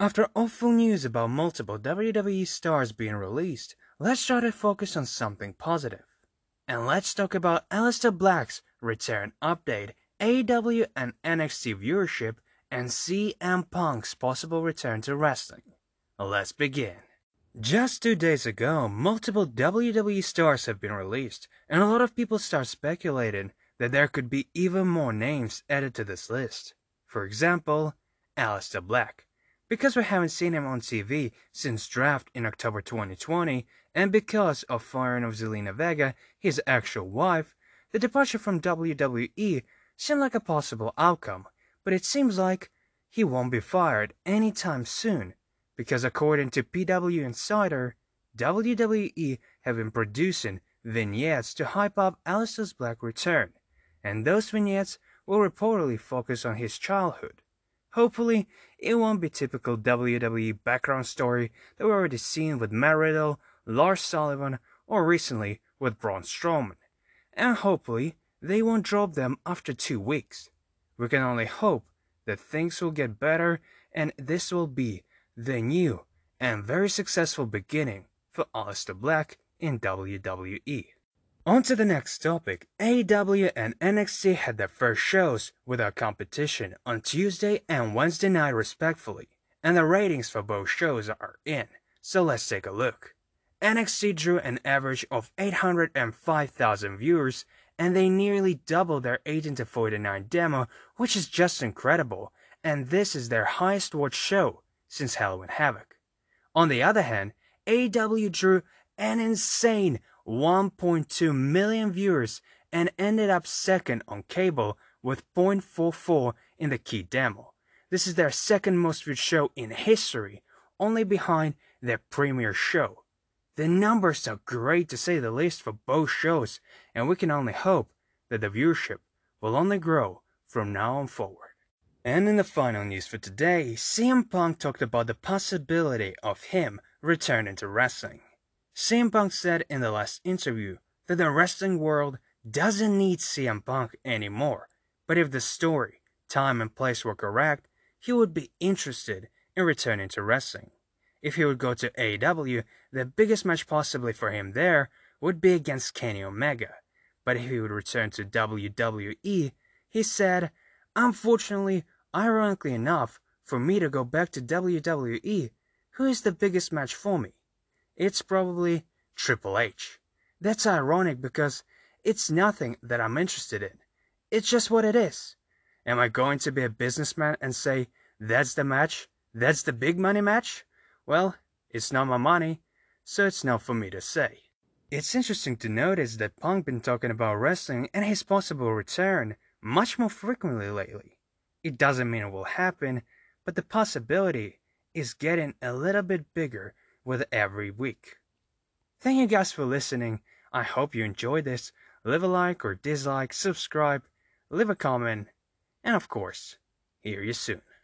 After awful news about multiple WWE stars being released, let's try to focus on something positive. And let's talk about Aleister Black's return update, AEW and NXT viewership, and CM Punk's possible return to wrestling. Let's begin. Just two days ago, multiple WWE stars have been released, and a lot of people start speculating that there could be even more names added to this list. For example, Aleister Black. Because we haven't seen him on TV since draft in October 2020, and because of firing of Zelina Vega, his actual wife, the departure from WWE seemed like a possible outcome, but it seems like he won't be fired anytime soon, because according to PW Insider, WWE have been producing vignettes to hype up Aleister Black return, and those vignettes will reportedly focus on his childhood. Hopefully, it won't be typical WWE background story that we've already seen with Matt Riddle, Lars Sullivan, or recently with Braun Strowman. And hopefully, they won't drop them after two weeks. We can only hope that things will get better and this will be the new and very successful beginning for Aleister Black in WWE. On to the next topic. AEW and NXT had their first shows without competition on Tuesday and Wednesday night respectively, and the ratings for both shows are in, so let's take a look. NXT drew an average of 805,000 viewers, and they nearly doubled their 18 to 49 demo, which is just incredible, and this is their highest watched show since Halloween Havoc. On the other hand, AEW drew an insane 1.2 million viewers and ended up second on cable with 0.44 in the key demo. This is their second most viewed show in history, only behind their premiere show. The numbers are great to say the least for both shows, and we can only hope that the viewership will only grow from now on forward. And in the final news for today, CM Punk talked about the possibility of him returning to wrestling. CM Punk said in the last interview that the wrestling world doesn't need CM Punk anymore, but if the story, time, and place were correct, he would be interested in returning to wrestling. If he would go to AEW, the biggest match possibly for him there would be against Kenny Omega. But if he would return to WWE, he said, Unfortunately, ironically enough, for me to go back to WWE, who is the biggest match for me? It's probably Triple H. That's ironic because it's nothing that I'm interested in. It's just what it is. Am I going to be a businessman and say, that's the match? That's the big money match? Well, it's not my money, so it's not for me to say. It's interesting to notice that Punk been talking about wrestling and his possible return much more frequently lately. It doesn't mean it will happen, but the possibility is getting a little bit bigger with every week. Thank you guys for listening. I hope you enjoyed this. Leave a like or dislike, subscribe, leave a comment, and of course, hear you soon.